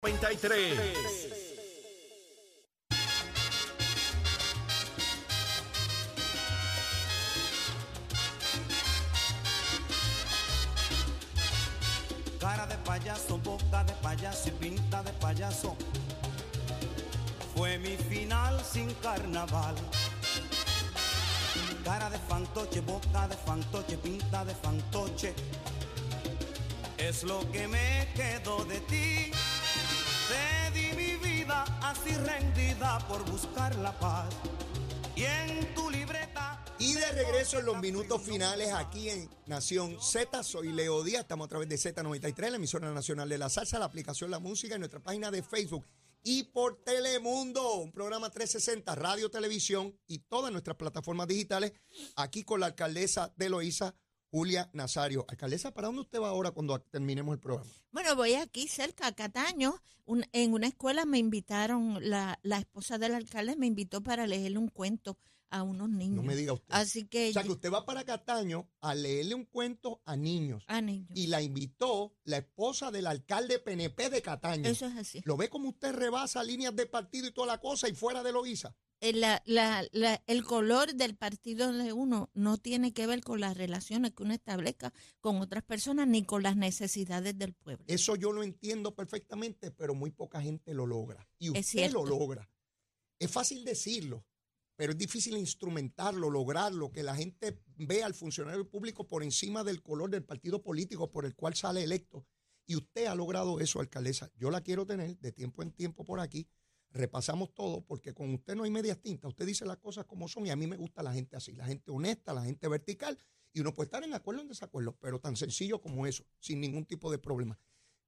93. Cara de payaso, boca de payaso y pinta de payaso. Fue mi final sin carnaval. Cara de fantoche, boca de fantoche, pinta de fantoche. Es lo que me quedó de ti. Rendida por buscar la paz. Y en tu libreta. Y de regreso en los minutos finales aquí en Nación Z, soy Leo Díaz, estamos a través de Z93, la emisora nacional de la salsa, la aplicación La Música en nuestra página de Facebook y por Telemundo, un programa 360, radio, televisión y todas nuestras plataformas digitales, aquí con la alcaldesa de Loíza, Julia Nazario. Alcaldesa, ¿para dónde usted va ahora cuando terminemos el programa? Bueno, voy aquí cerca, a Cataño. Un- en una escuela me invitaron, la, la esposa del alcalde me invitó para leerle un cuento a unos niños. No me diga usted. Así que, O sea, que usted va para Cataño a leerle un cuento a niños a niños. y la invitó la esposa del alcalde PNP de Cataño. Eso es así. ¿Lo ve como usted rebasa líneas de partido y toda la cosa y fuera de Loíza? Eh, la- la- la- el color del partido de uno no tiene que ver con las relaciones que uno establezca con otras personas ni con las necesidades del pueblo. Eso yo lo entiendo perfectamente, pero muy poca gente lo logra. Y usted lo logra. Es fácil decirlo, pero es difícil instrumentarlo, lograrlo, que la gente vea al funcionario público por encima del color del partido político por el cual sale electo. Y usted ha logrado eso, alcaldesa. Yo la quiero tener de tiempo en tiempo por aquí. Repasamos todo, porque con usted no hay medias tintas. Usted dice las cosas como son y a mí me gusta la gente así, la gente honesta, la gente vertical. Y uno puede estar en acuerdo o en desacuerdo, pero tan sencillo como eso, sin ningún tipo de problema.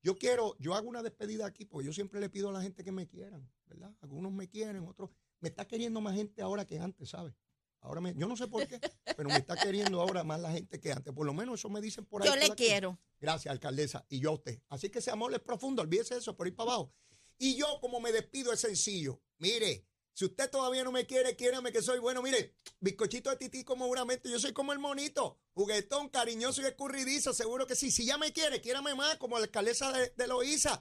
Yo quiero, yo hago una despedida aquí porque yo siempre le pido a la gente que me quieran, ¿verdad? Algunos me quieren, otros. Me está queriendo más gente ahora que antes, ¿sabes? Ahora me, yo no sé por qué, pero me está queriendo ahora más la gente que antes. Por lo menos eso me dicen por ahí. Yo le quiero. Gracias, alcaldesa. Y yo a usted. Así que ese amor es profundo, olvídese de eso, por ahí para abajo. Y yo, como me despido, es sencillo. Mire, si usted todavía no me quiere, quiérame que soy bueno. Mire, bizcochito de tití como juramento, yo soy como el monito. Juguetón, cariñoso y escurridizo, seguro que sí. Si ya me quiere, quiérame más, como la alcaldesa de, de.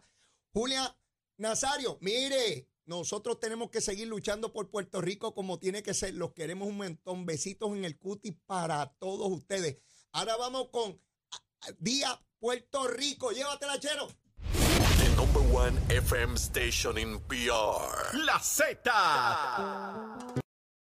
Julia Nazario, mire, nosotros tenemos que seguir luchando por Puerto Rico como tiene que ser. Los queremos un montón. Besitos en el cutis para todos ustedes. Ahora vamos con ah, ah, Día Puerto Rico. Llévatela, chero. Number one FM station in PR. La Z.